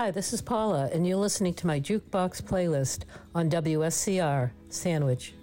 Hi, this is Paula, and you're listening to my jukebox playlist on WSCR Sandwich.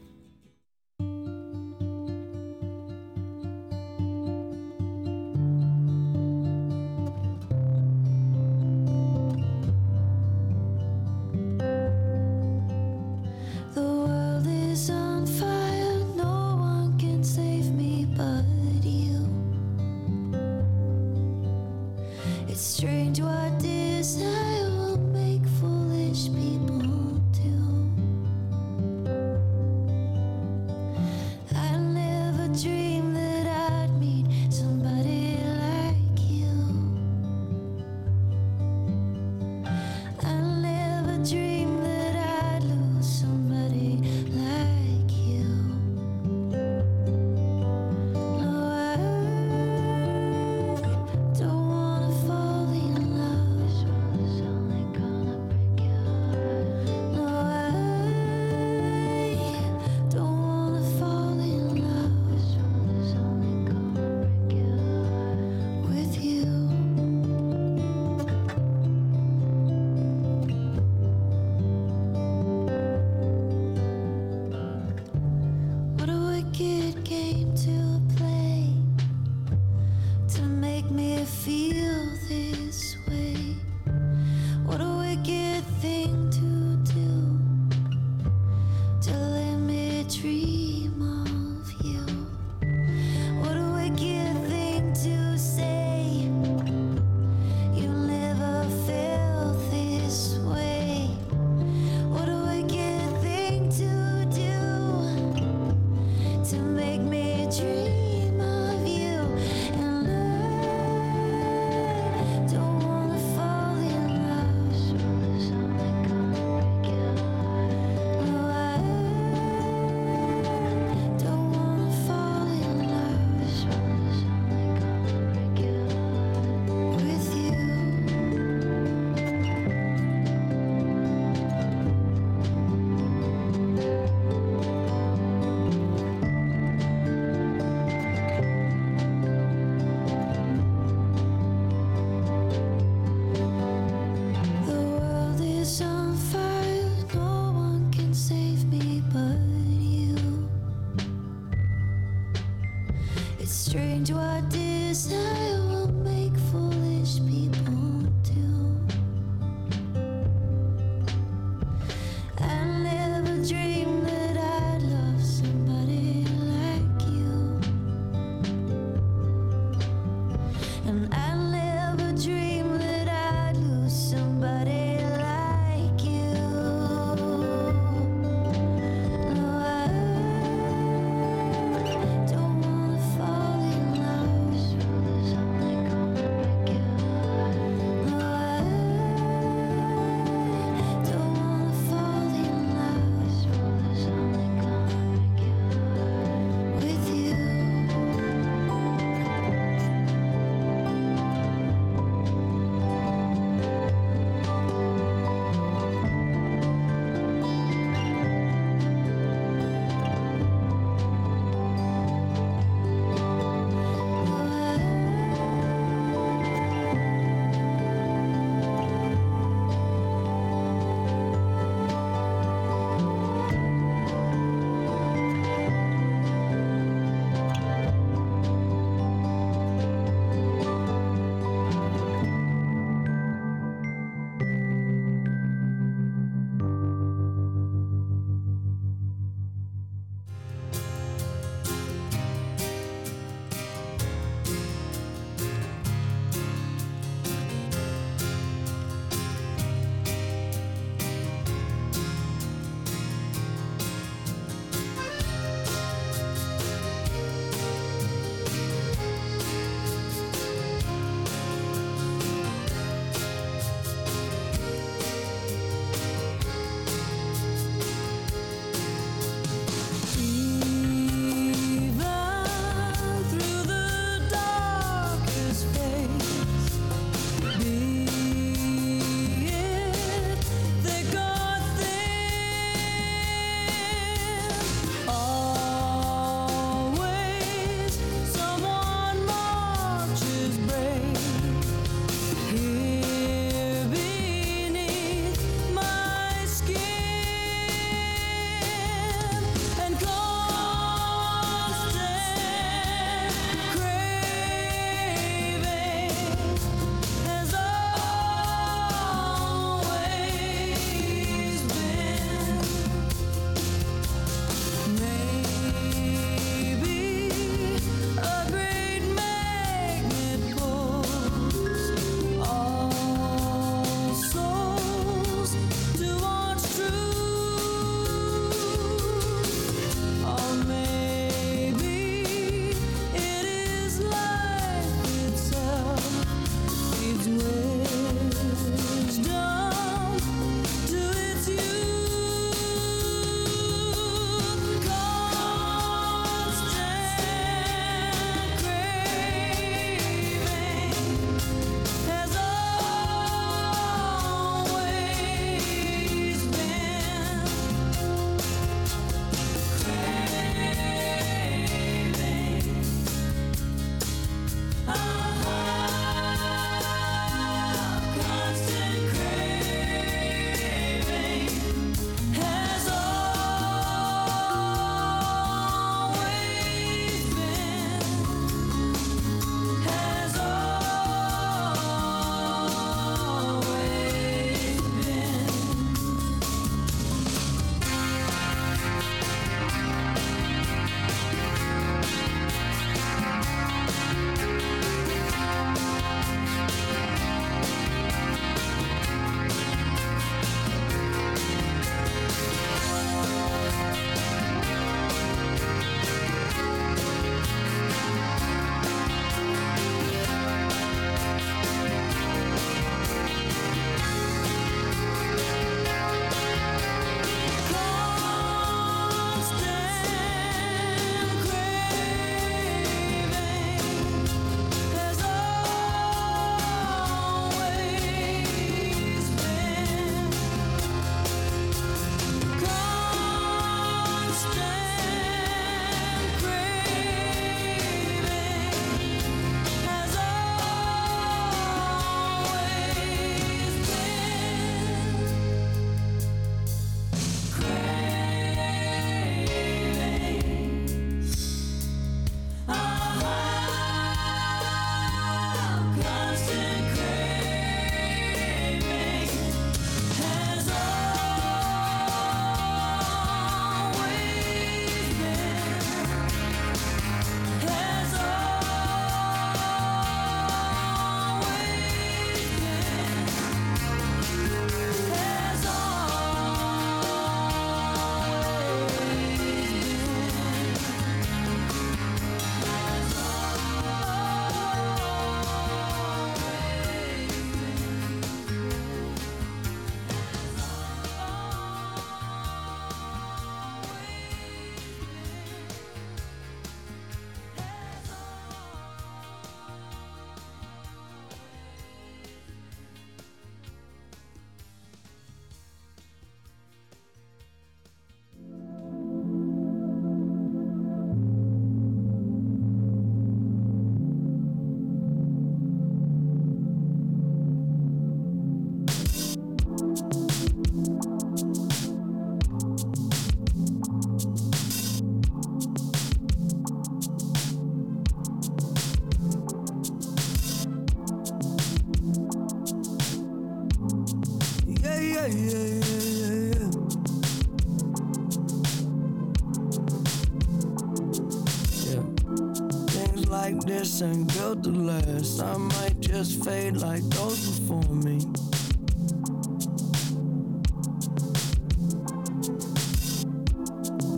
Ain't built to last. I might just fade like those before me.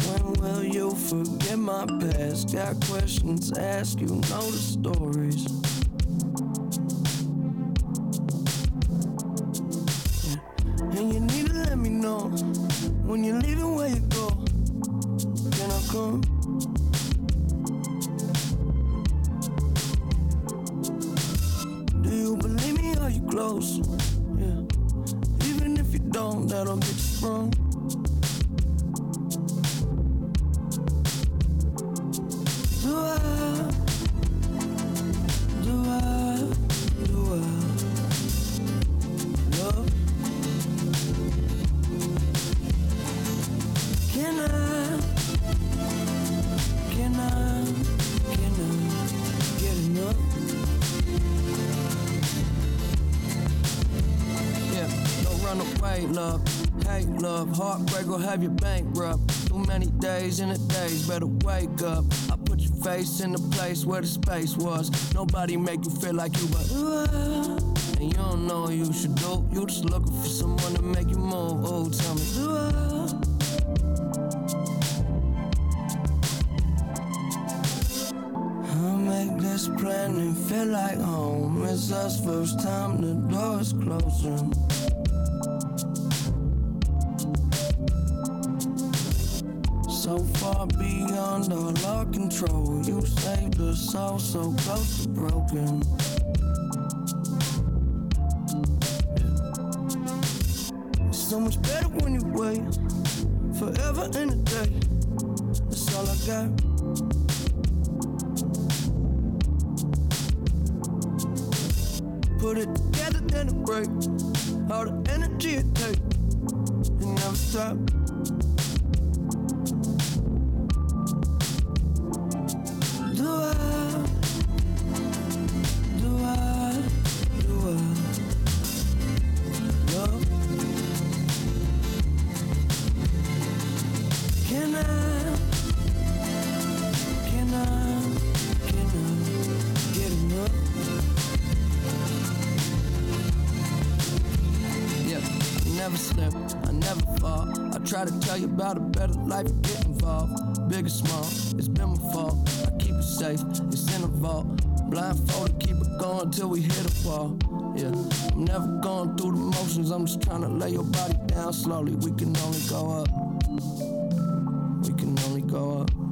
When will you forget my past? Got questions, ask you know close. Yeah. Even if you don't, that'll get you sprung. In the days, better wake up. I put your face in the place where the space was. Nobody make you feel like you, but and you don't know what you should do. You just looking for someone to make you move. Oh, tell me, uh, I'll make this planet feel like home. It's us first time the door's closing. All our control. You saved us all so close to broken. It's so much better when you wait forever in a day. That's all I got. Put it together, then it break. All the energy it takes, it never stop. Never going through the motions, I'm just trying to lay your body down slowly. We can only go up. We can only go up.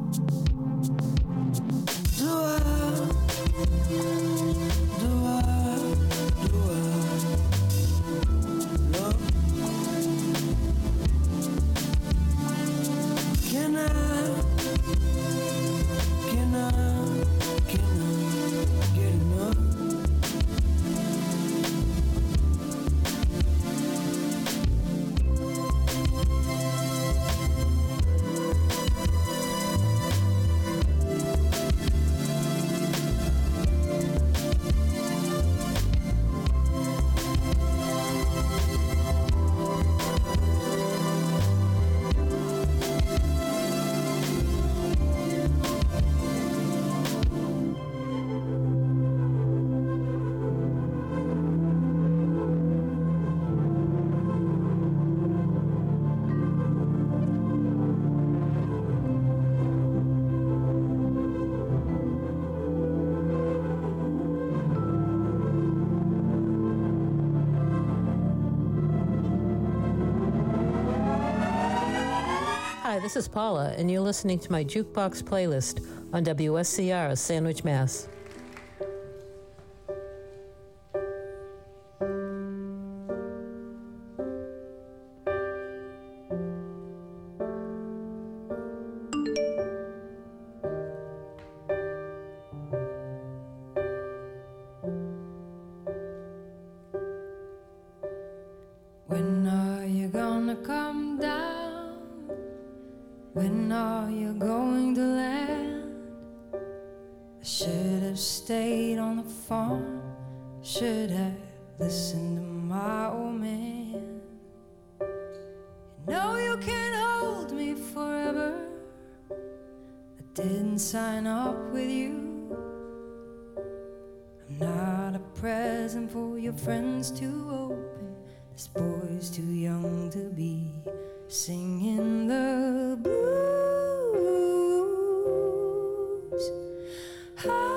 This is Paula, and you're listening to my jukebox playlist on WSCR, Sandwich, Mass. 他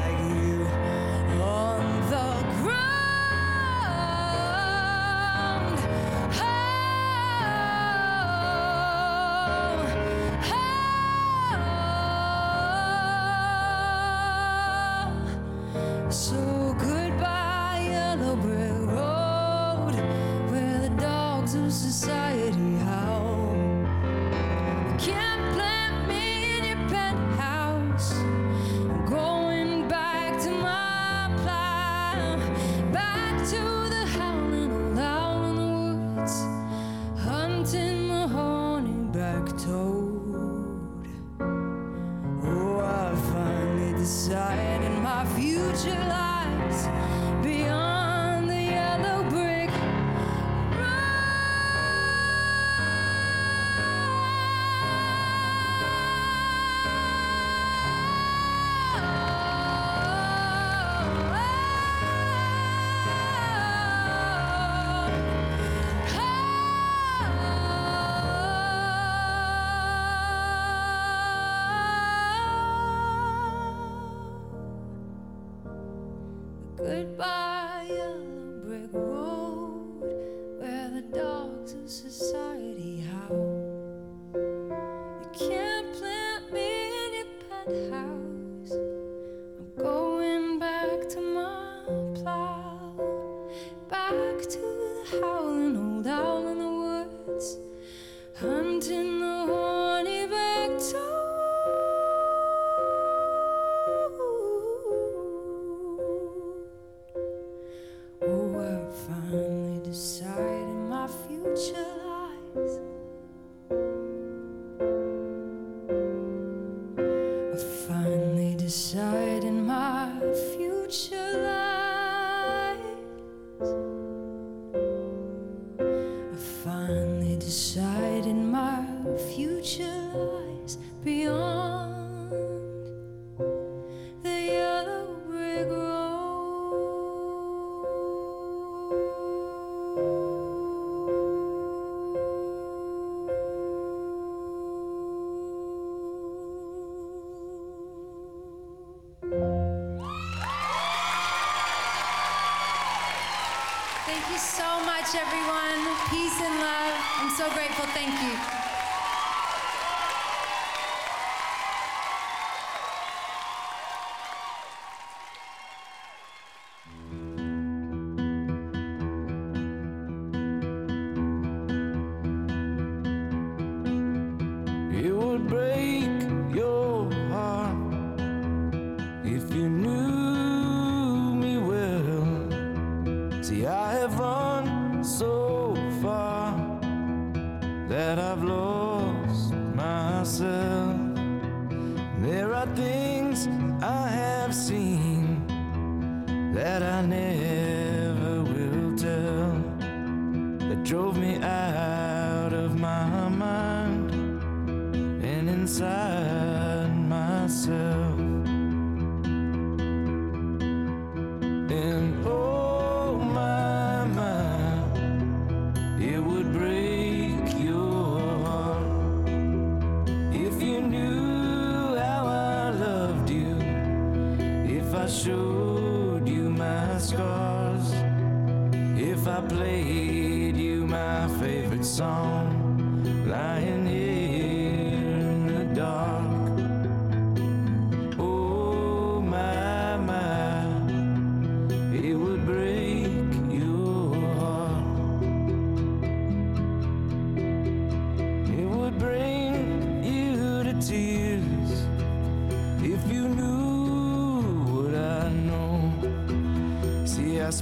goodbye. Thank you so much, everyone. Peace and love. I'm so grateful. Thank you.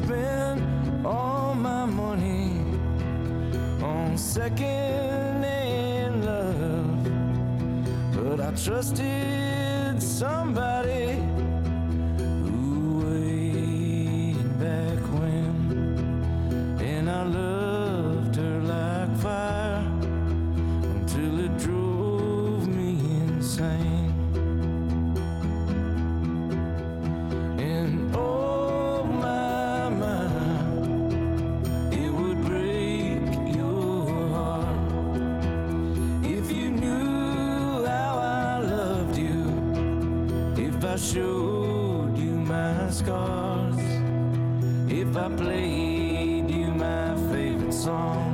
spend all my money on second-hand love, but I trusted somebody. I showed you my scars, if I played you my favorite song.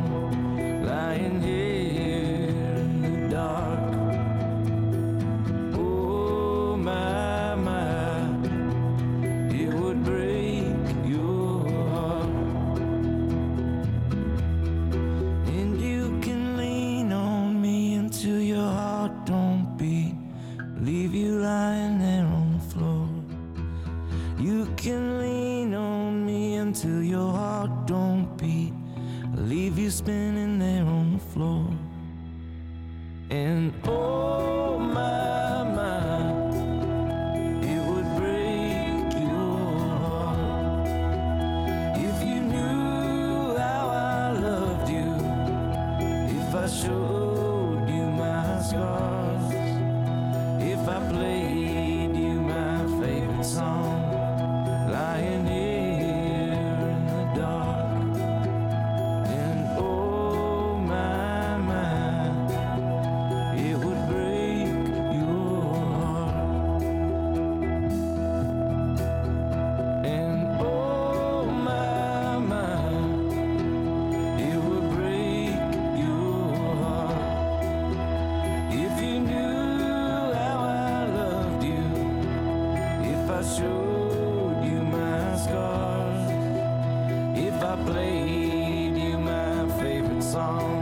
played you my favorite song.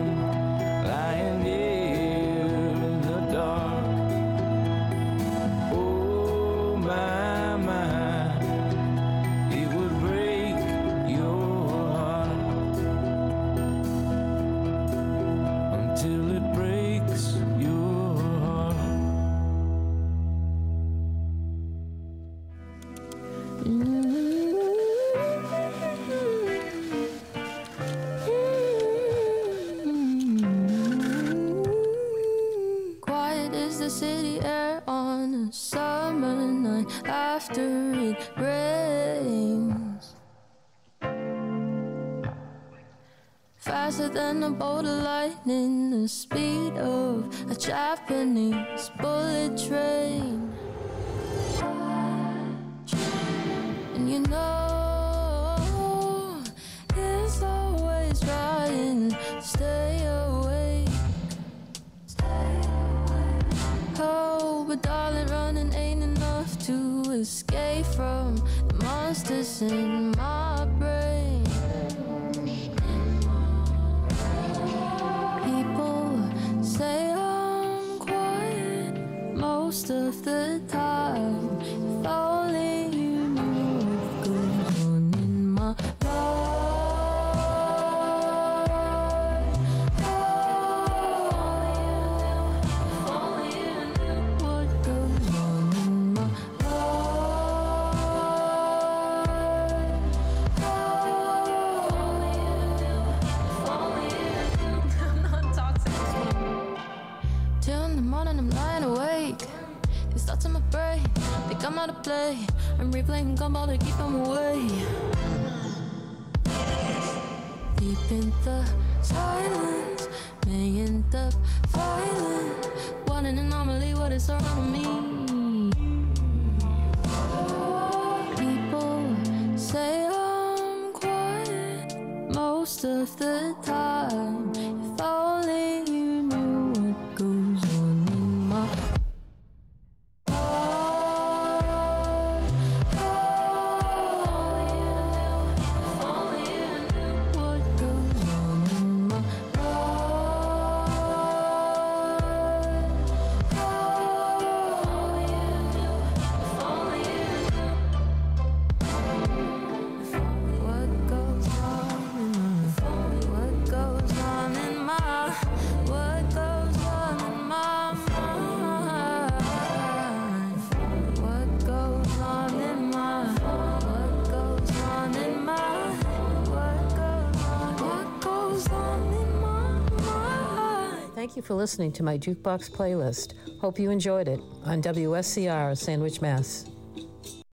bolt of lightning, the speed of a Japanese bullet train. And you know, it's always trying to stay away. Oh, but darling, running ain't enough to escape from the monsters in my playing gumball to keep them away. for listening to my jukebox playlist. Hope you enjoyed it on WSCR Sandwich, Mass.